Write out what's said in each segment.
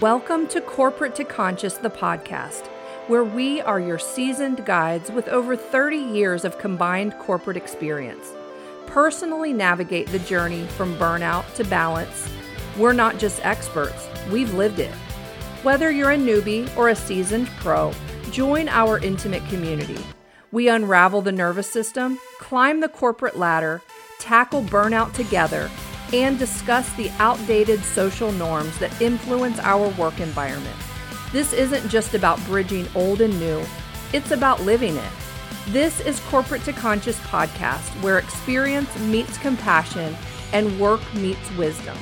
Welcome to Corporate to Conscious, the podcast, where we are your seasoned guides with over 30 years of combined corporate experience. Personally navigate the journey from burnout to balance. We're not just experts, we've lived it. Whether you're a newbie or a seasoned pro, join our intimate community. We unravel the nervous system, climb the corporate ladder, tackle burnout together and discuss the outdated social norms that influence our work environment. This isn't just about bridging old and new, it's about living it. This is Corporate to Conscious podcast, where experience meets compassion and work meets wisdom.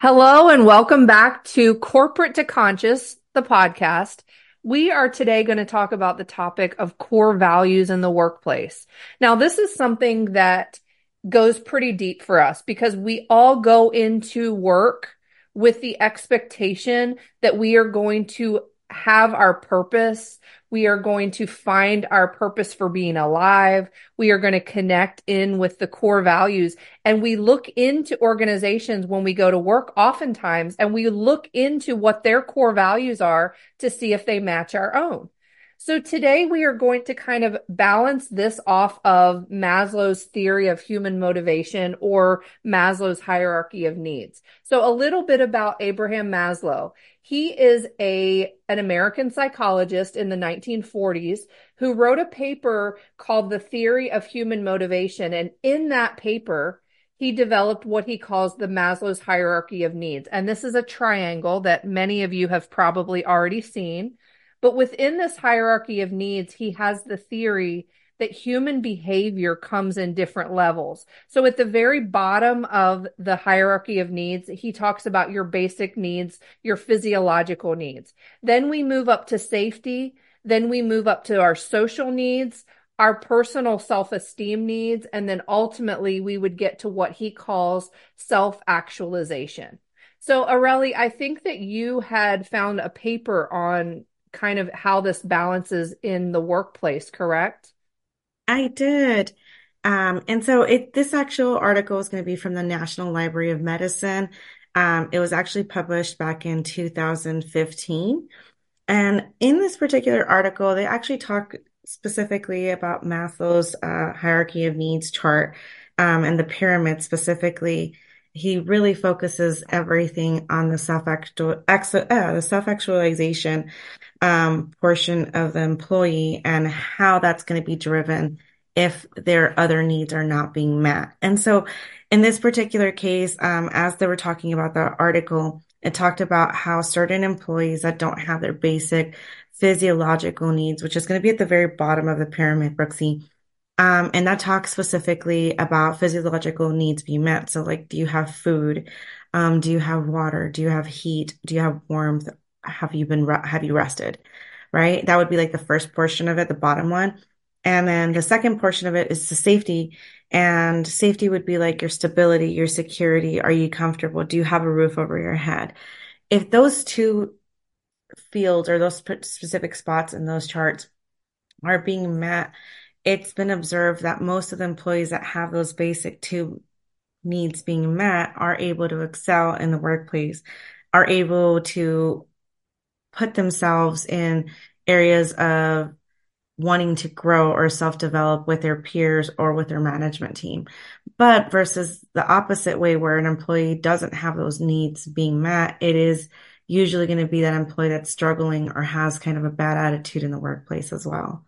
Hello, and welcome back to Corporate to Conscious, the podcast. We are today going to talk about the topic of core values in the workplace. Now, this is something that goes pretty deep for us because we all go into work with the expectation that we are going to have our purpose. We are going to find our purpose for being alive. We are going to connect in with the core values. And we look into organizations when we go to work oftentimes and we look into what their core values are to see if they match our own. So today we are going to kind of balance this off of Maslow's theory of human motivation or Maslow's hierarchy of needs. So a little bit about Abraham Maslow. He is a an American psychologist in the 1940s who wrote a paper called The Theory of Human Motivation and in that paper he developed what he calls the Maslow's hierarchy of needs. And this is a triangle that many of you have probably already seen. But within this hierarchy of needs, he has the theory that human behavior comes in different levels. So at the very bottom of the hierarchy of needs, he talks about your basic needs, your physiological needs. Then we move up to safety. Then we move up to our social needs, our personal self esteem needs. And then ultimately we would get to what he calls self actualization. So, Areli, I think that you had found a paper on kind of how this balances in the workplace, correct? I did. Um, and so it, this actual article is going to be from the National Library of Medicine. Um, it was actually published back in 2015. And in this particular article, they actually talk specifically about Maslow's uh, hierarchy of needs chart um, and the pyramid specifically he really focuses everything on the self uh, the self actualization um, portion of the employee and how that's going to be driven if their other needs are not being met. And so, in this particular case, um, as they were talking about the article, it talked about how certain employees that don't have their basic physiological needs, which is going to be at the very bottom of the pyramid, Brooksy, um, and that talks specifically about physiological needs being met. So, like, do you have food? Um, do you have water? Do you have heat? Do you have warmth? Have you been, have you rested? Right? That would be like the first portion of it, the bottom one. And then the second portion of it is the safety. And safety would be like your stability, your security. Are you comfortable? Do you have a roof over your head? If those two fields or those specific spots in those charts are being met, it's been observed that most of the employees that have those basic two needs being met are able to excel in the workplace, are able to put themselves in areas of wanting to grow or self develop with their peers or with their management team. But versus the opposite way where an employee doesn't have those needs being met, it is usually going to be that employee that's struggling or has kind of a bad attitude in the workplace as well.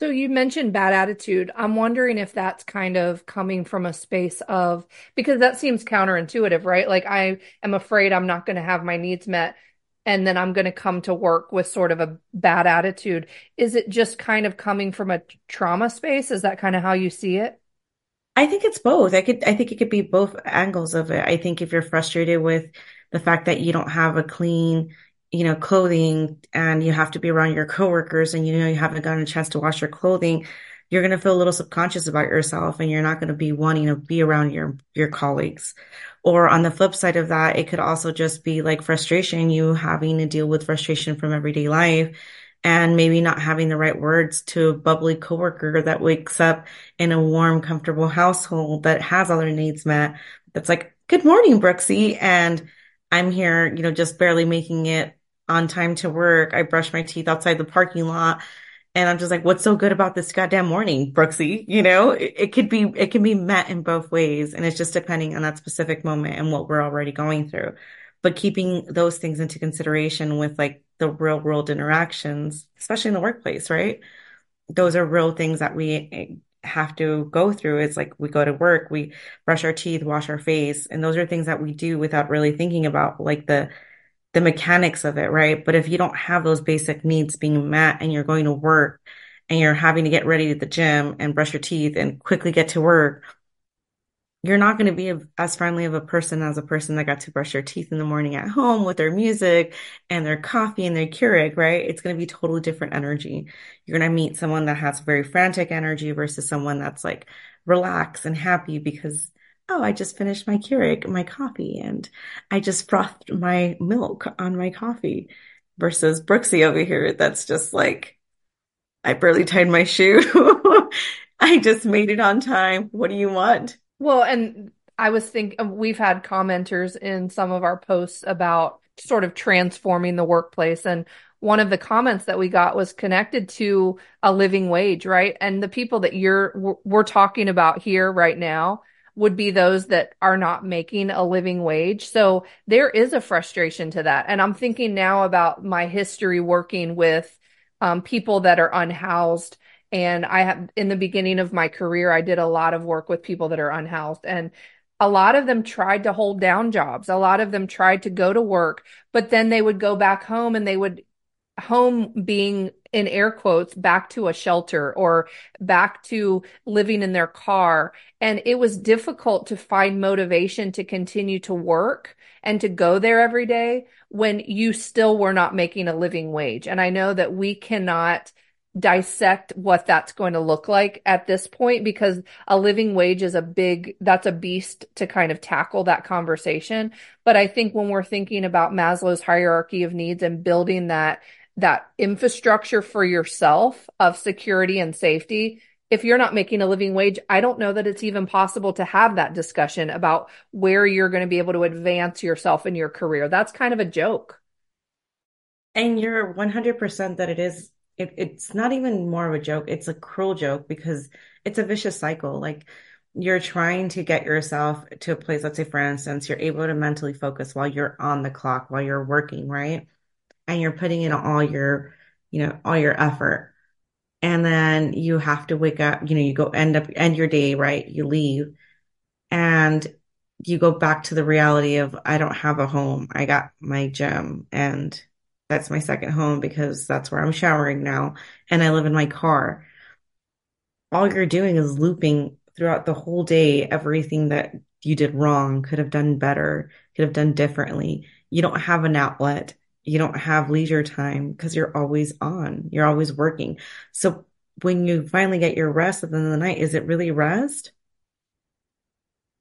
So you mentioned bad attitude. I'm wondering if that's kind of coming from a space of because that seems counterintuitive, right? Like I am afraid I'm not going to have my needs met and then I'm going to come to work with sort of a bad attitude. Is it just kind of coming from a trauma space? Is that kind of how you see it? I think it's both. I could I think it could be both angles of it. I think if you're frustrated with the fact that you don't have a clean you know, clothing and you have to be around your coworkers and you know you haven't gotten a chance to wash your clothing, you're going to feel a little subconscious about yourself and you're not going to be wanting to be around your your colleagues. Or on the flip side of that, it could also just be like frustration, you having to deal with frustration from everyday life and maybe not having the right words to a bubbly coworker that wakes up in a warm, comfortable household that has all their needs met. That's like, good morning, Brooksy. And I'm here, you know, just barely making it on time to work. I brush my teeth outside the parking lot. And I'm just like, what's so good about this goddamn morning, Brooksy? You know, it, it could be, it can be met in both ways. And it's just depending on that specific moment and what we're already going through. But keeping those things into consideration with like the real world interactions, especially in the workplace, right? Those are real things that we eh, have to go through. It's like we go to work, we brush our teeth, wash our face, and those are things that we do without really thinking about like the the mechanics of it, right? But if you don't have those basic needs being met and you're going to work and you're having to get ready at the gym and brush your teeth and quickly get to work, you're not going to be as friendly of a person as a person that got to brush their teeth in the morning at home with their music and their coffee and their Keurig, right? It's going to be totally different energy. You're going to meet someone that has very frantic energy versus someone that's like relaxed and happy because, oh, I just finished my Keurig, my coffee, and I just frothed my milk on my coffee versus Brooksy over here. That's just like, I barely tied my shoe. I just made it on time. What do you want? Well, and I was thinking uh, we've had commenters in some of our posts about sort of transforming the workplace. And one of the comments that we got was connected to a living wage, right? And the people that you're, we're talking about here right now would be those that are not making a living wage. So there is a frustration to that. And I'm thinking now about my history working with um, people that are unhoused and I have, in the beginning of my career, I did a lot of work with people that are unhoused and a lot of them tried to hold down jobs. A lot of them tried to go to work, but then they would go back home and they would home being in air quotes back to a shelter or back to living in their car. And it was difficult to find motivation to continue to work and to go there every day when you still were not making a living wage. And I know that we cannot dissect what that's going to look like at this point because a living wage is a big that's a beast to kind of tackle that conversation but i think when we're thinking about maslow's hierarchy of needs and building that that infrastructure for yourself of security and safety if you're not making a living wage i don't know that it's even possible to have that discussion about where you're going to be able to advance yourself in your career that's kind of a joke and you're 100% that it is it, it's not even more of a joke. It's a cruel joke because it's a vicious cycle. Like you're trying to get yourself to a place, let's say, for instance, you're able to mentally focus while you're on the clock, while you're working, right? And you're putting in all your, you know, all your effort. And then you have to wake up, you know, you go end up, end your day, right? You leave and you go back to the reality of, I don't have a home. I got my gym and that's my second home because that's where I'm showering now and I live in my car. All you're doing is looping throughout the whole day everything that you did wrong, could have done better, could have done differently. You don't have an outlet. You don't have leisure time because you're always on. You're always working. So when you finally get your rest at the end of the night, is it really rest?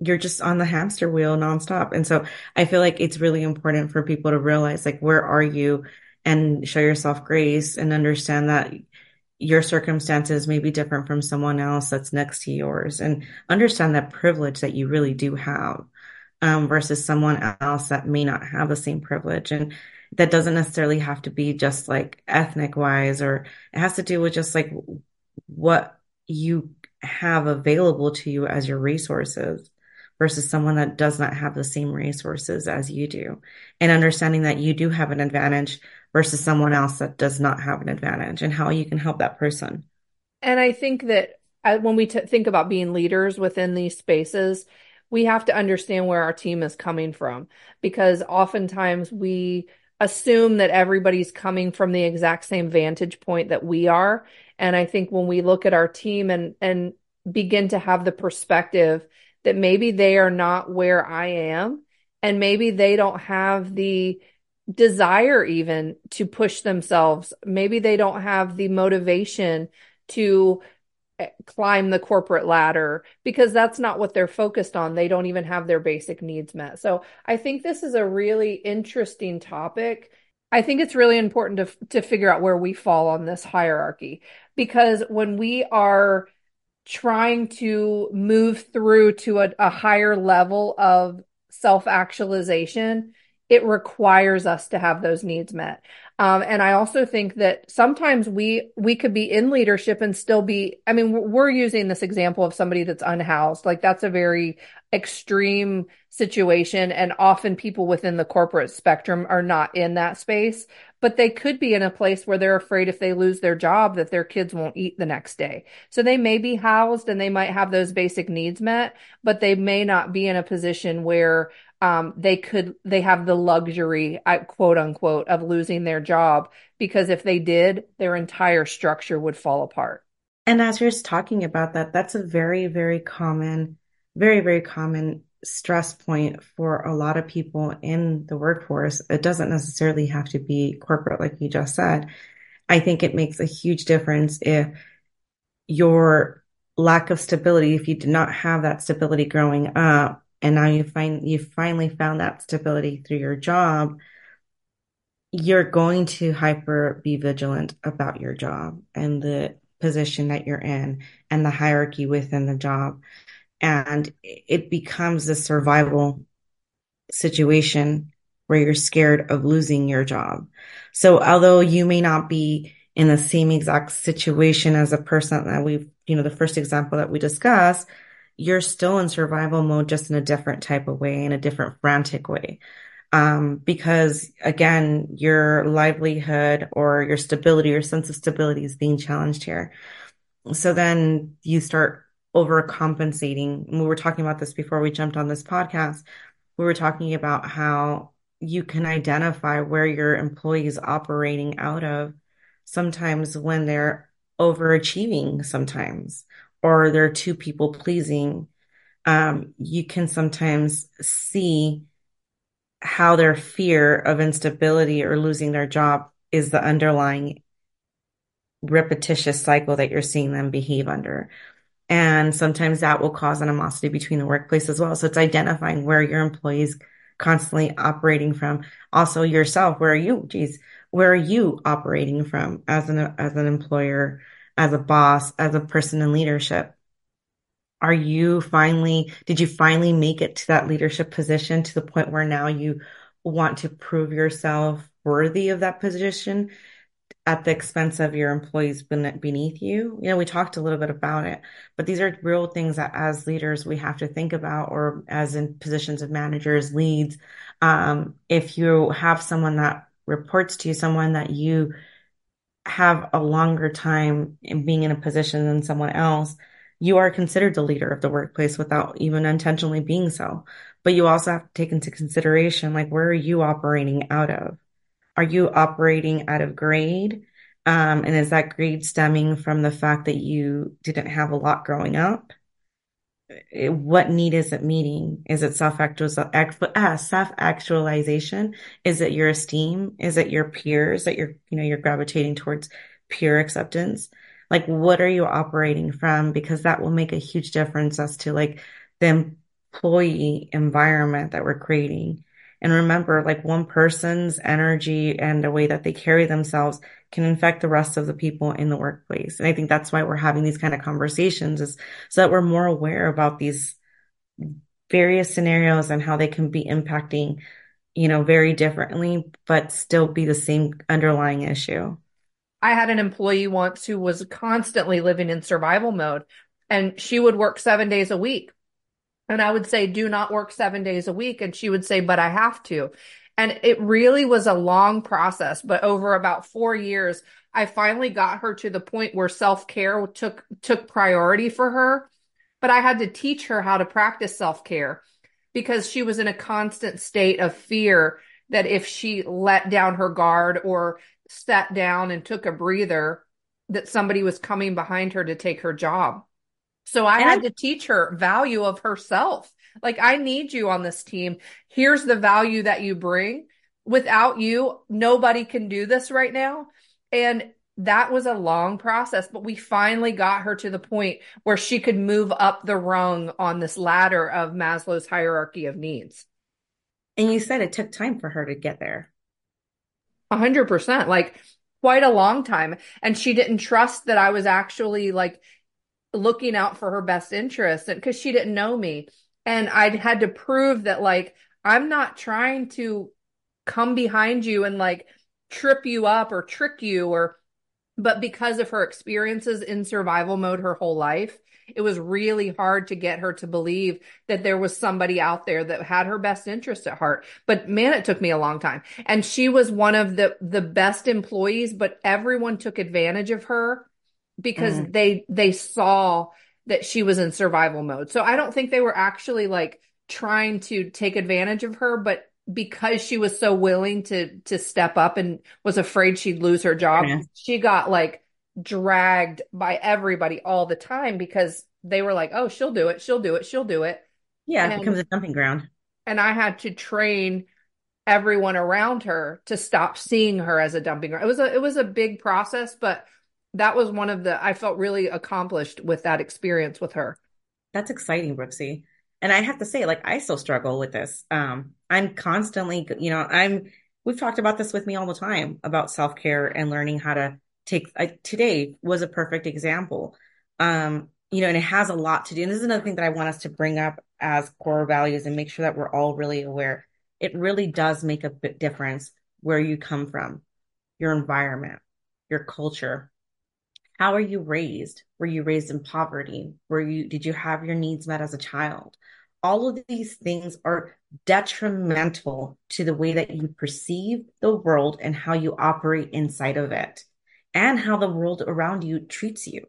you're just on the hamster wheel nonstop. And so I feel like it's really important for people to realize like, where are you and show yourself grace and understand that your circumstances may be different from someone else that's next to yours and understand that privilege that you really do have um, versus someone else that may not have the same privilege. And that doesn't necessarily have to be just like ethnic wise, or it has to do with just like what you have available to you as your resources versus someone that does not have the same resources as you do. And understanding that you do have an advantage versus someone else that does not have an advantage and how you can help that person. And I think that uh, when we t- think about being leaders within these spaces, we have to understand where our team is coming from because oftentimes we assume that everybody's coming from the exact same vantage point that we are. And I think when we look at our team and, and begin to have the perspective that maybe they are not where I am and maybe they don't have the desire even to push themselves. Maybe they don't have the motivation to climb the corporate ladder because that's not what they're focused on. They don't even have their basic needs met. So I think this is a really interesting topic. I think it's really important to to figure out where we fall on this hierarchy because when we are trying to move through to a, a higher level of self-actualization, it requires us to have those needs met. Um, and I also think that sometimes we we could be in leadership and still be. I mean, we're using this example of somebody that's unhoused. Like that's a very extreme situation, and often people within the corporate spectrum are not in that space. But they could be in a place where they're afraid if they lose their job that their kids won't eat the next day. So they may be housed and they might have those basic needs met, but they may not be in a position where um, they could they have the luxury quote unquote of losing their job because if they did their entire structure would fall apart. And as you're talking about that that's a very very common very very common stress point for a lot of people in the workforce. It doesn't necessarily have to be corporate like you just said. I think it makes a huge difference if your lack of stability if you did not have that stability growing up and now you find you finally found that stability through your job you're going to hyper be vigilant about your job and the position that you're in and the hierarchy within the job. And it becomes a survival situation where you're scared of losing your job. So although you may not be in the same exact situation as a person that we've you know the first example that we discussed you're still in survival mode, just in a different type of way, in a different frantic way. Um, because again, your livelihood or your stability your sense of stability is being challenged here. So then you start overcompensating. We were talking about this before we jumped on this podcast. We were talking about how you can identify where your employee is operating out of sometimes when they're overachieving sometimes or they're too people pleasing, um, you can sometimes see how their fear of instability or losing their job is the underlying repetitious cycle that you're seeing them behave under. And sometimes that will cause animosity between the workplace as well. So it's identifying where your employees constantly operating from. Also yourself, where are you? Geez, where are you operating from as an as an employer? As a boss, as a person in leadership? Are you finally, did you finally make it to that leadership position to the point where now you want to prove yourself worthy of that position at the expense of your employees beneath you? You know, we talked a little bit about it, but these are real things that as leaders we have to think about, or as in positions of managers, leads. Um, if you have someone that reports to you, someone that you have a longer time in being in a position than someone else, you are considered the leader of the workplace without even intentionally being so. But you also have to take into consideration, like, where are you operating out of? Are you operating out of grade? Um, and is that grade stemming from the fact that you didn't have a lot growing up? What need is it meeting? Is it self uh, actualization? Is it your esteem? Is it your peers that you're you know you're gravitating towards peer acceptance? Like what are you operating from? Because that will make a huge difference as to like the employee environment that we're creating. And remember, like one person's energy and the way that they carry themselves can infect the rest of the people in the workplace. And I think that's why we're having these kind of conversations is so that we're more aware about these various scenarios and how they can be impacting, you know, very differently, but still be the same underlying issue. I had an employee once who was constantly living in survival mode and she would work seven days a week. And I would say, do not work seven days a week. And she would say, but I have to. And it really was a long process, but over about four years, I finally got her to the point where self-care took took priority for her. But I had to teach her how to practice self-care because she was in a constant state of fear that if she let down her guard or sat down and took a breather, that somebody was coming behind her to take her job. So I and had to teach her value of herself like, I need you on this team. Here's the value that you bring. Without you, nobody can do this right now. And that was a long process, but we finally got her to the point where she could move up the rung on this ladder of Maslow's hierarchy of needs. And you said it took time for her to get there. A hundred percent. Like quite a long time. And she didn't trust that I was actually like looking out for her best interest and because she didn't know me. And I'd had to prove that like I'm not trying to come behind you and like trip you up or trick you or but because of her experiences in survival mode her whole life it was really hard to get her to believe that there was somebody out there that had her best interest at heart. But man, it took me a long time. And she was one of the, the best employees, but everyone took advantage of her because mm. they, they saw that she was in survival mode. So I don't think they were actually like trying to take advantage of her, but because she was so willing to to step up and was afraid she'd lose her job, yeah. she got like dragged by everybody all the time because they were like, oh, she'll do it, she'll do it, she'll do it. Yeah, and, it becomes a dumping ground. And I had to train everyone around her to stop seeing her as a dumping ground. It was a it was a big process, but that was one of the I felt really accomplished with that experience with her. That's exciting, Brooksy. And I have to say, like, I still struggle with this. Um, I'm constantly, you know, I'm we've talked about this with me all the time about self-care and learning how to take I, today was a perfect example. Um, you know, and it has a lot to do. And this is another thing that I want us to bring up as core values and make sure that we're all really aware. It really does make a difference where you come from, your environment, your culture. How are you raised? Were you raised in poverty? Were you did you have your needs met as a child? All of these things are detrimental to the way that you perceive the world and how you operate inside of it and how the world around you treats you.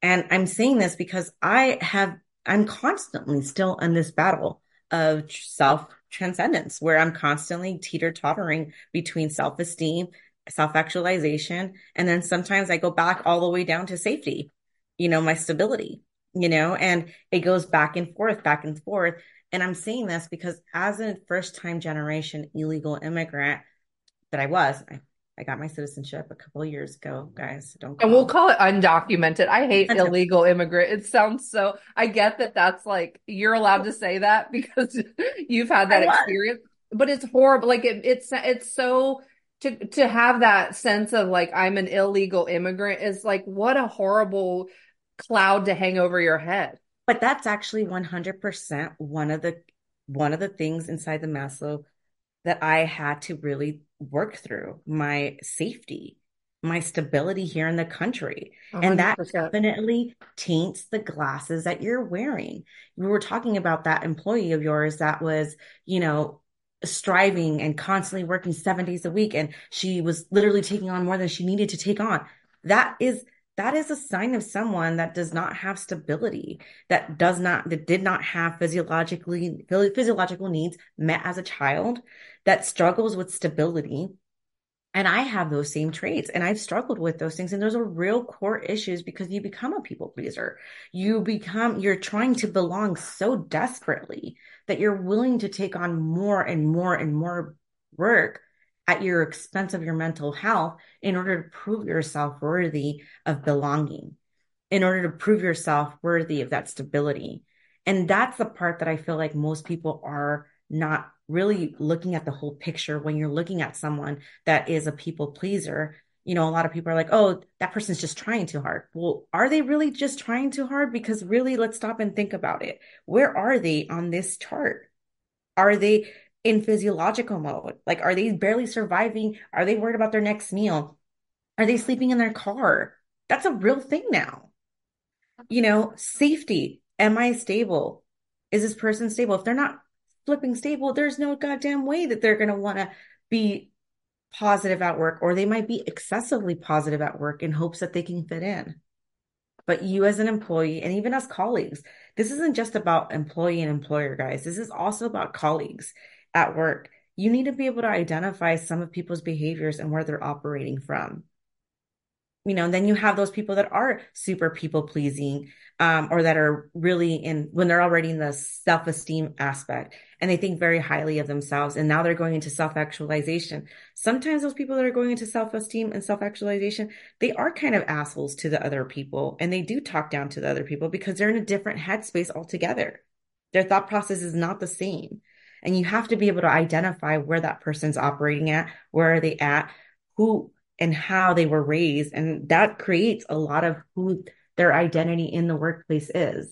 And I'm saying this because I have, I'm constantly still in this battle of self transcendence where I'm constantly teeter tottering between self esteem, self actualization. And then sometimes I go back all the way down to safety, you know, my stability, you know, and it goes back and forth, back and forth. And I'm saying this because as a first time generation illegal immigrant that I was, I I got my citizenship a couple of years ago, guys. Don't and we'll call it undocumented. I hate illegal immigrant. It sounds so. I get that that's like you're allowed to say that because you've had that experience, but it's horrible. Like it, it's it's so to to have that sense of like I'm an illegal immigrant is like what a horrible cloud to hang over your head. But that's actually 100% one of the one of the things inside the Maslow that I had to really work through my safety, my stability here in the country. 100%. And that definitely taints the glasses that you're wearing. We were talking about that employee of yours that was, you know, striving and constantly working seven days a week. And she was literally taking on more than she needed to take on. That is that is a sign of someone that does not have stability that does not that did not have physiologically physiological needs met as a child that struggles with stability and I have those same traits and I've struggled with those things. And those are real core issues because you become a people pleaser. You become, you're trying to belong so desperately that you're willing to take on more and more and more work at your expense of your mental health in order to prove yourself worthy of belonging, in order to prove yourself worthy of that stability. And that's the part that I feel like most people are not really looking at the whole picture when you're looking at someone that is a people pleaser. You know, a lot of people are like, oh, that person's just trying too hard. Well, are they really just trying too hard? Because really, let's stop and think about it. Where are they on this chart? Are they in physiological mode? Like, are they barely surviving? Are they worried about their next meal? Are they sleeping in their car? That's a real thing now. You know, safety. Am I stable? Is this person stable? If they're not flipping stable, there's no goddamn way that they're going to want to be positive at work, or they might be excessively positive at work in hopes that they can fit in. But you, as an employee, and even as colleagues, this isn't just about employee and employer, guys. This is also about colleagues at work, you need to be able to identify some of people's behaviors and where they're operating from. You know, and then you have those people that are super people pleasing, um, or that are really in when they're already in the self esteem aspect and they think very highly of themselves. And now they're going into self actualization. Sometimes those people that are going into self esteem and self actualization, they are kind of assholes to the other people and they do talk down to the other people because they're in a different headspace altogether. Their thought process is not the same. And you have to be able to identify where that person's operating at, where are they at, who and how they were raised. And that creates a lot of who their identity in the workplace is.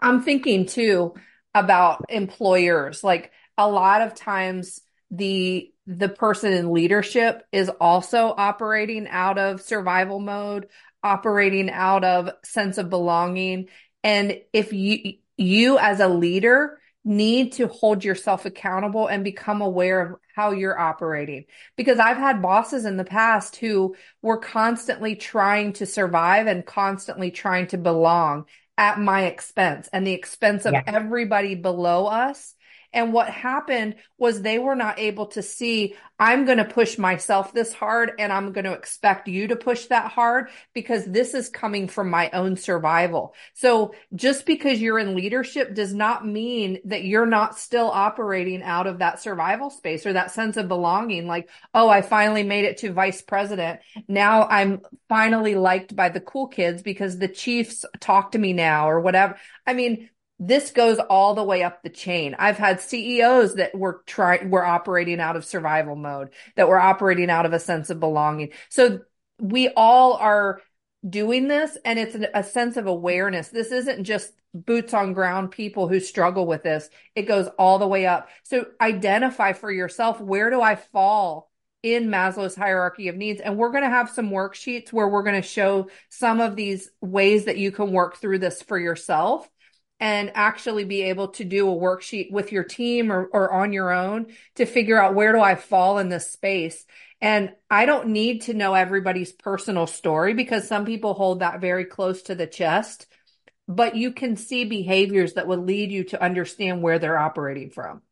I'm thinking too about employers. Like a lot of times the the person in leadership is also operating out of survival mode, operating out of sense of belonging. And if you you as a leader need to hold yourself accountable and become aware of how you're operating. Because I've had bosses in the past who were constantly trying to survive and constantly trying to belong at my expense and the expense of yeah. everybody below us. And what happened was they were not able to see, I'm going to push myself this hard and I'm going to expect you to push that hard because this is coming from my own survival. So just because you're in leadership does not mean that you're not still operating out of that survival space or that sense of belonging. Like, oh, I finally made it to vice president. Now I'm finally liked by the cool kids because the chiefs talk to me now or whatever. I mean, this goes all the way up the chain. I've had CEOs that were trying, were operating out of survival mode, that were operating out of a sense of belonging. So we all are doing this and it's a sense of awareness. This isn't just boots on ground people who struggle with this. It goes all the way up. So identify for yourself, where do I fall in Maslow's hierarchy of needs? And we're going to have some worksheets where we're going to show some of these ways that you can work through this for yourself and actually be able to do a worksheet with your team or, or on your own to figure out where do I fall in this space. And I don't need to know everybody's personal story because some people hold that very close to the chest, but you can see behaviors that would lead you to understand where they're operating from.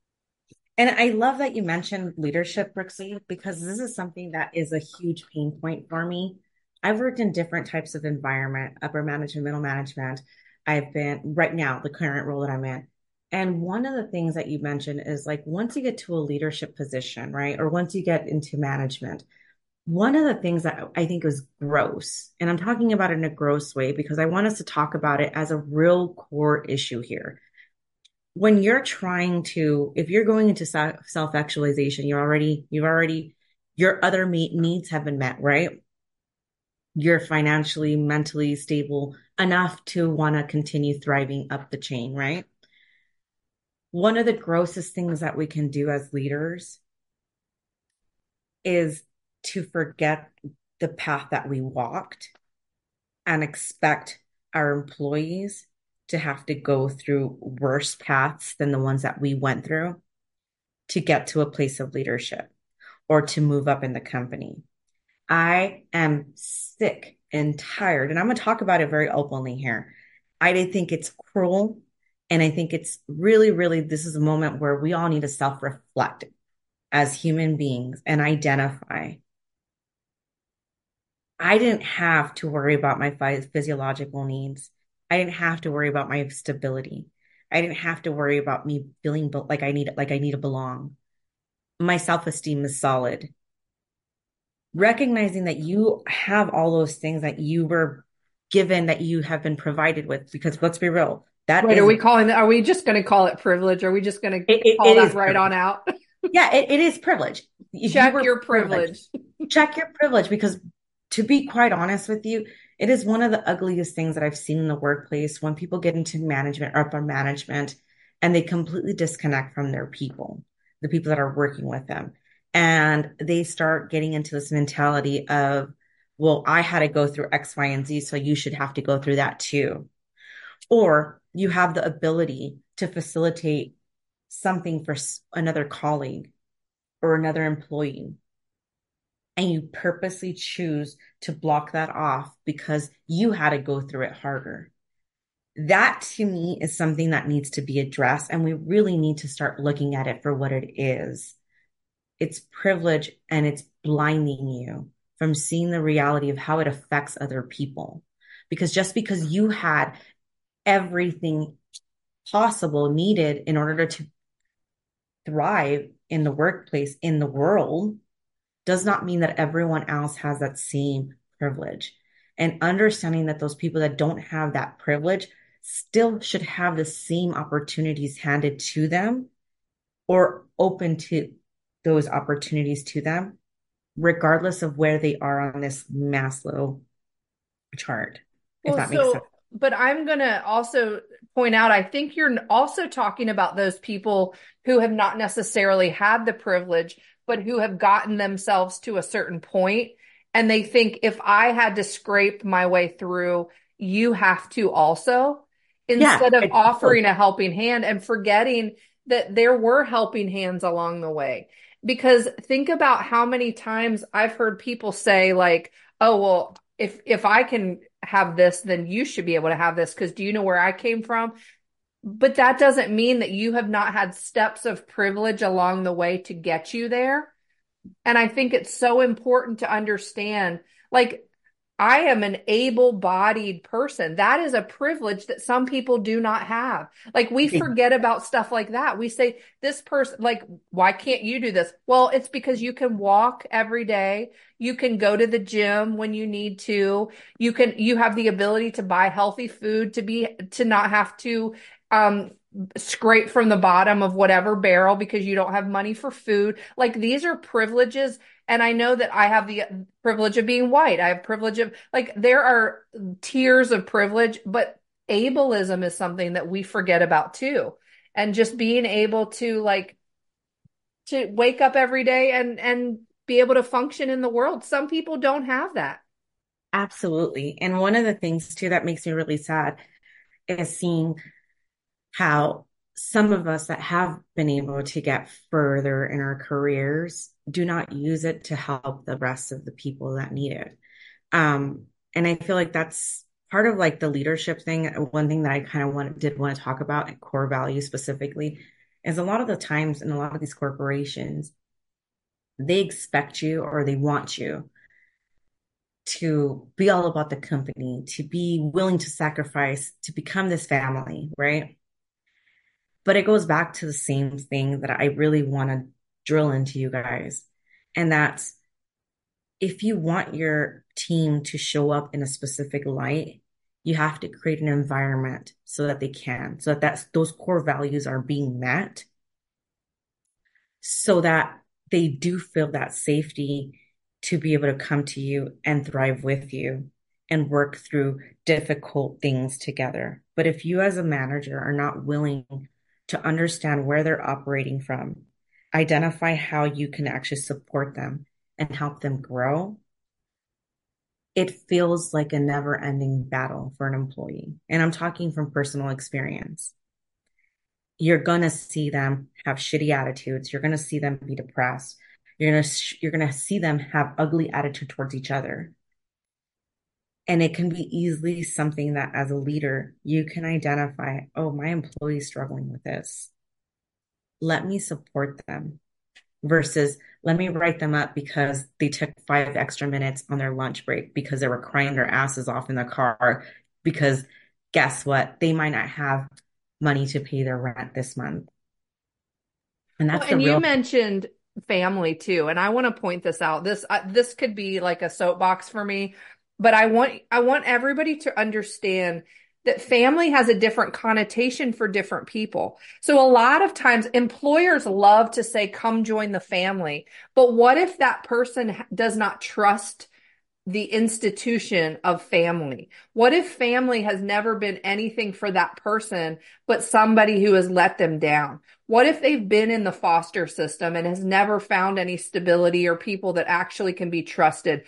And I love that you mentioned leadership, Brooksy, because this is something that is a huge pain point for me. I've worked in different types of environment, upper management, middle management, I've been right now, the current role that I'm in. And one of the things that you mentioned is like once you get to a leadership position, right? Or once you get into management, one of the things that I think is gross, and I'm talking about it in a gross way because I want us to talk about it as a real core issue here. When you're trying to, if you're going into self actualization, you're already, you've already, your other needs have been met, right? You're financially, mentally stable enough to want to continue thriving up the chain, right? One of the grossest things that we can do as leaders is to forget the path that we walked and expect our employees to have to go through worse paths than the ones that we went through to get to a place of leadership or to move up in the company. I am sick and tired. And I'm going to talk about it very openly here. I think it's cruel. And I think it's really, really, this is a moment where we all need to self reflect as human beings and identify. I didn't have to worry about my physiological needs. I didn't have to worry about my stability. I didn't have to worry about me feeling like I need like I need to belong. My self-esteem is solid recognizing that you have all those things that you were given that you have been provided with because let's be real that Wait, is, are we calling that are we just going to call it privilege? Are we just going to call it that right privilege. on out? Yeah it, it is privilege. Check you your privilege. check your privilege because to be quite honest with you it is one of the ugliest things that i've seen in the workplace when people get into management or upper management and they completely disconnect from their people the people that are working with them and they start getting into this mentality of, well, I had to go through X, Y, and Z, so you should have to go through that too. Or you have the ability to facilitate something for another colleague or another employee. And you purposely choose to block that off because you had to go through it harder. That to me is something that needs to be addressed. And we really need to start looking at it for what it is it's privilege and it's blinding you from seeing the reality of how it affects other people. Because just because you had everything possible needed in order to thrive in the workplace, in the world, does not mean that everyone else has that same privilege. And understanding that those people that don't have that privilege still should have the same opportunities handed to them or open to those opportunities to them, regardless of where they are on this Maslow chart. If Well, that makes so, sense. but I'm going to also point out, I think you're also talking about those people who have not necessarily had the privilege, but who have gotten themselves to a certain point and they think if I had to scrape my way through, you have to also, Yeah, instead of I, offering a helping hand and forgetting that there were helping hands along the way. Because think about how many times I've heard people say like, "Oh, well, if if I can have this, then you should be able to have this because do you know where I came from?" But that doesn't mean that you have not had steps of privilege along the way to get you there. And I think it's so important to understand like, I am an able bodied person. That is a privilege that some people do not have. Like, we forget about stuff like that. We say, this person, like, why can't you do this? Well, it's because you can walk every day. You can go to the gym when you need to. You can, you have the ability to buy healthy food to be, to not have to, um, scrape from the bottom of whatever barrel because you don't have money for food. Like these are privileges. And I know that I have the privilege of being white. I have privilege of like there are tiers of privilege, but ableism is something that we forget about too. And just being able to like to wake up every day and and be able to function in the world. Some people don't have that. absolutely. And one of the things too that makes me really sad is seeing how some of us that have been able to get further in our careers do not use it to help the rest of the people that need it. Um, and I feel like that's part of like the leadership thing. One thing that I kind of want, did want to talk about and core values specifically is a lot of the times in a lot of these corporations, they expect you or they want you to be all about the company, to be willing to sacrifice, to become this family, right? But it goes back to the same thing that I really want to drill into you guys. And that's if you want your team to show up in a specific light, you have to create an environment so that they can, so that that's, those core values are being met so that they do feel that safety to be able to come to you and thrive with you and work through difficult things together. But if you as a manager are not willing to understand where they're operating from, identify how you can actually support them and help them grow, it feels like a never ending battle for an employee. And I'm talking from personal experience. You're going to see them have shitty attitudes. You're going to see them be depressed. You're going to, you're going to see them have ugly attitude towards each other. And it can be easily something that as a leader, you can identify, oh, my employee is struggling with this. Let me support them versus let me write them up because they took five extra minutes on their lunch break because they were crying their asses off in the car because guess what? They might not have money to pay their rent this month. And that's and you real mentioned family too, and I want to point this out. This uh, this could be like a soapbox for me, but I want I want everybody to understand that family has a different connotation for different people. So a lot of times employers love to say come join the family, but what if that person does not trust the institution of family? What if family has never been anything for that person, but somebody who has let them down? What if they've been in the foster system and has never found any stability or people that actually can be trusted?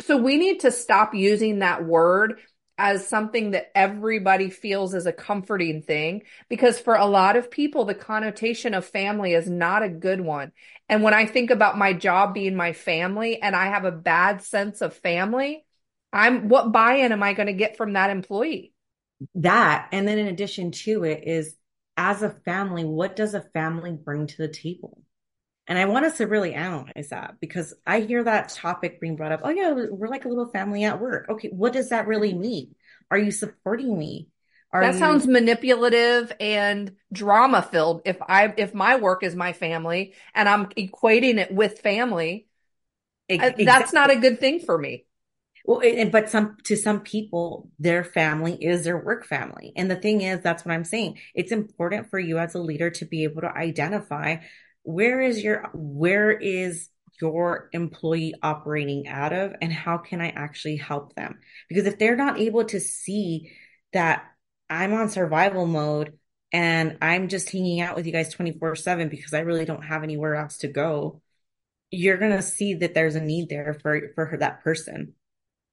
So we need to stop using that word as something that everybody feels is a comforting thing because for a lot of people the connotation of family is not a good one and when I think about my job being my family and I have a bad sense of family, I'm what buy-in am I going to get from that employee? that. And then in addition to it is as a family, what does a family bring to the table? And I want us to really analyze that because I hear that topic being brought up. Oh, yeah, we're like a little family at work. Okay, what does that really mean? Are you supporting me? Are That you sounds manipulative and drama filled. If I if my work is my family and I'm equating it with family, uh, that's not a good thing for me. Well, and, but some to some people, their family is their work family. And the thing is, that's what I'm saying. It's important for you as a leader to be able to identify where is your where is your employee operating out of and how can I actually help them? Because if they're not able to see that I'm on survival mode and I'm just hanging out with you guys 24 7 because I really don't have anywhere else to go, you're going to see that there's a need there for, for that person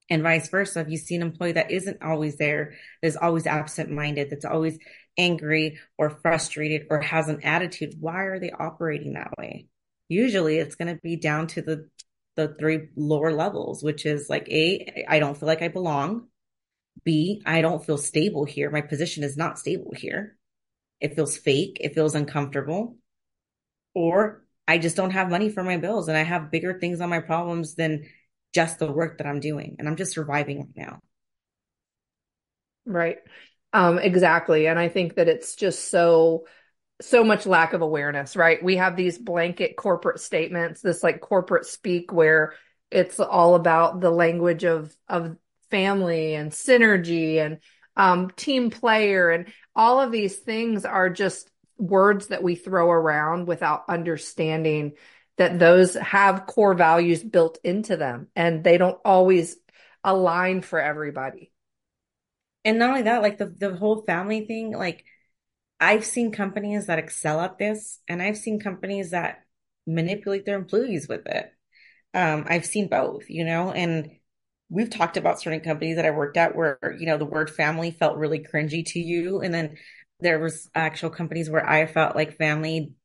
and vice versa. If you see an employee that isn't always there, that's always absent minded, that's always angry or frustrated or has an attitude, why are they operating that way? Usually it's going to be down to the, the three lower levels, which is like A, I don't feel like I belong. B, I don't feel stable here. My position is not stable here. It feels fake. It feels uncomfortable. Or I just don't have money for my bills and I have bigger things on my problems than just the work that I'm doing and I'm just surviving right now. Right. Um, exactly. And I think that it's just so, so much lack of awareness, right? We have these blanket corporate statements, this like corporate speak where it's all about the language of, of family and synergy and um, team player. And all of these things are just words that we throw around without understanding that those have core values built into them and they don't always align for everybody. And not only that, like the, the whole family thing, like I've seen companies that excel at this and I've seen companies that manipulate their employees with it. Um, I've seen both, you know, and we've talked about certain companies that I worked at where, you know, the word family felt really cringy to you. And then there was actual companies where I felt like family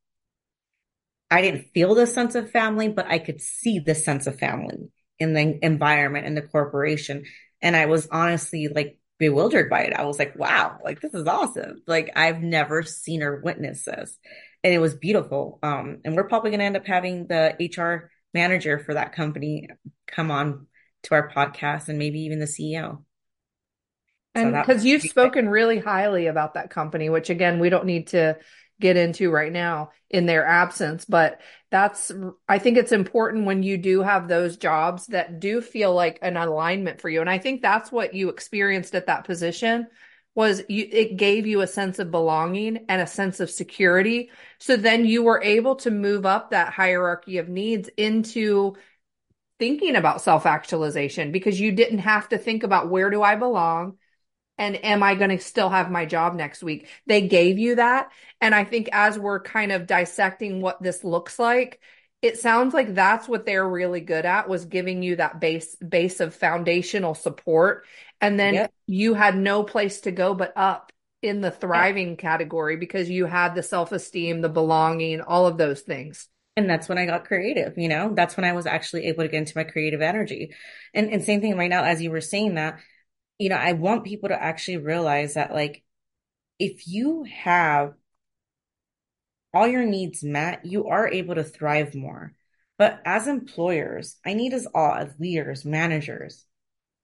I didn't feel the sense of family, but I could see the sense of family in the environment and the corporation. And I was honestly like bewildered by it. I was like, wow, like this is awesome. Like I've never seen or witnessed this. And it was beautiful. Um, and we're probably going to end up having the HR manager for that company come on to our podcast and maybe even the CEO. And because so you've spoken really highly about that company, which again, we don't need to get into right now in their absence. But that's, I think it's important when you do have those jobs that do feel like an alignment for you. And I think that's what you experienced at that position was you, it gave you a sense of belonging and a sense of security. So then you were able to move up that hierarchy of needs into thinking about self actualization because you didn't have to think about where do I belong? And am I going to still have my job next week? They gave you that. And I think as we're kind of dissecting what this looks like, it sounds like that's what they're really good at was giving you that base base of foundational support and then yep. you had no place to go but up in the thriving yep. category because you had the self-esteem the belonging all of those things and that's when I got creative, you know, that's when I was actually able to get into my creative energy. And, and same thing right now, as you were saying that, you know, I want people to actually realize that like if you have all your needs met, you are able to thrive more. But as employers, I need us all as leaders, managers,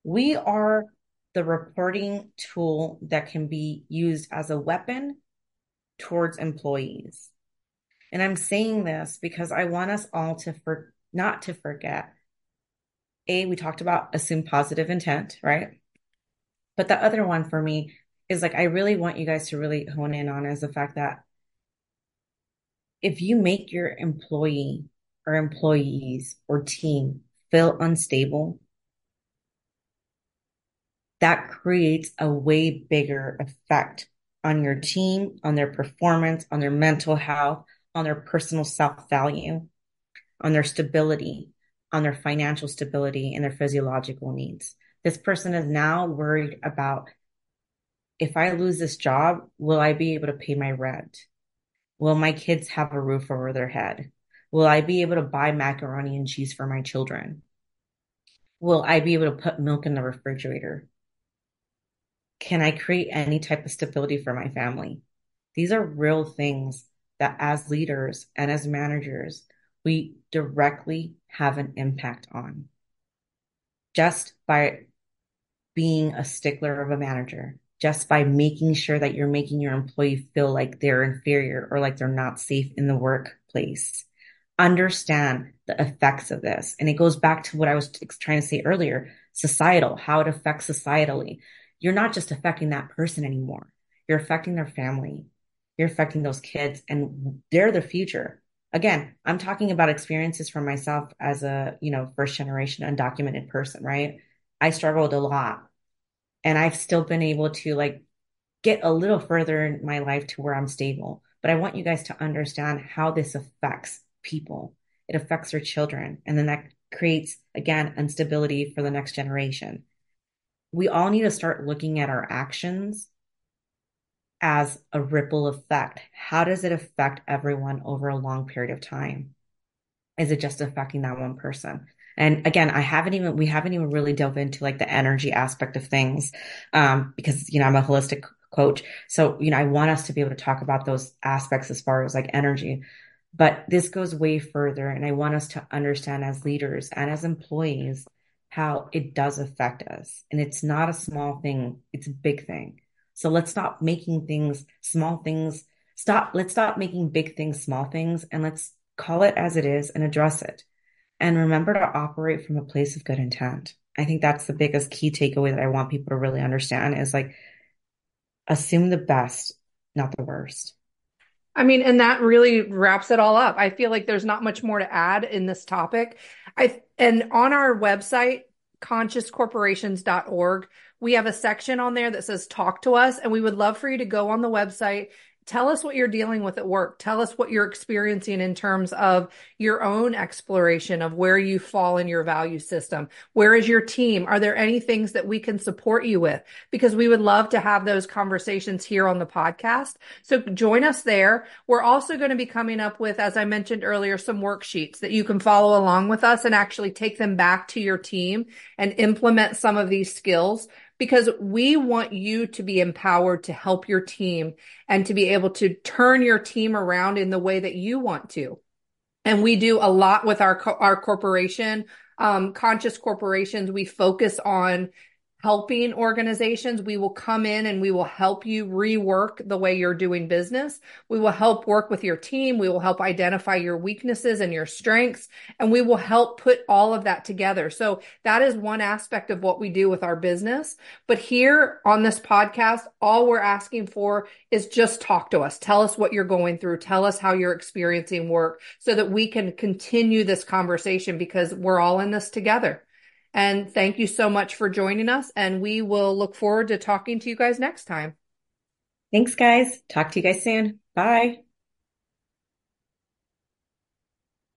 we are the reporting tool that can be used as a weapon towards employees. And I'm saying this because I want us all to for not to forget. A, we talked about assume positive intent, right? But the other one for me is like, I really want you guys to really hone in on is the fact that if you make your employee or employees or team feel unstable, that creates a way bigger effect on your team, on their performance, on their mental health, on their personal self value, on their stability, on their financial stability, and their physiological needs. This person is now worried about if I lose this job, will I be able to pay my rent? Will my kids have a roof over their head? Will I be able to buy macaroni and cheese for my children? Will I be able to put milk in the refrigerator? Can I create any type of stability for my family? These are real things that as leaders and as managers, we directly have an impact on just by being a stickler of a manager just by making sure that you're making your employee feel like they're inferior or like they're not safe in the workplace. Understand the effects of this. And it goes back to what I was trying to say earlier. societal, how it affects societally. You're not just affecting that person anymore. You're affecting their family. You're affecting those kids and they're the future. Again, I'm talking about experiences for myself as a, you know, first generation undocumented person, right? I struggled a lot and I've still been able to like get a little further in my life to where I'm stable. But I want you guys to understand how this affects people. It affects their children. And then that creates, again, instability for the next generation. We all need to start looking at our actions as a ripple effect. How does it affect everyone over a long period of time? Is it just affecting that one person? And again, I haven't even, we haven't even really delved into like the energy aspect of things. Um, because, you know, I'm a holistic coach. So, you know, I want us to be able to talk about those aspects as far as like energy. But this goes way further. And I want us to understand as leaders and as employees how it does affect us. And it's not a small thing, it's a big thing. So let's stop making things small things. Stop, let's stop making big things small things and let's call it as it is and address it. And remember to operate from a place of good intent. I think that's the biggest key takeaway that I want people to really understand is like assume the best, not the worst. I mean, and that really wraps it all up. I feel like there's not much more to add in this topic. I and on our website, consciouscorporations.org, we have a section on there that says talk to us and we would love for you to go on the website Tell us what you're dealing with at work. Tell us what you're experiencing in terms of your own exploration of where you fall in your value system. Where is your team? Are there any things that we can support you with? Because we would love to have those conversations here on the podcast. So join us there. We're also going to be coming up with, as I mentioned earlier, some worksheets that you can follow along with us and actually take them back to your team and implement some of these skills because we want you to be empowered to help your team and to be able to turn your team around in the way that you want to. And we do a lot with our, our corporation, um, conscious corporations. We focus on helping organizations. We will come in and we will help you rework the way you're doing business. We will help work with your team. We will help identify your weaknesses and your strengths, and we will help put all of that together. So that is one aspect of what we do with our business. But here on this podcast, all we're asking for is just talk to us. Tell us what you're going through. Tell us how you're experiencing work so that we can continue this conversation because we're all in this together. And thank you so much for joining us. And we will look forward to talking to you guys next time. Thanks, guys. Talk to you guys soon. Bye.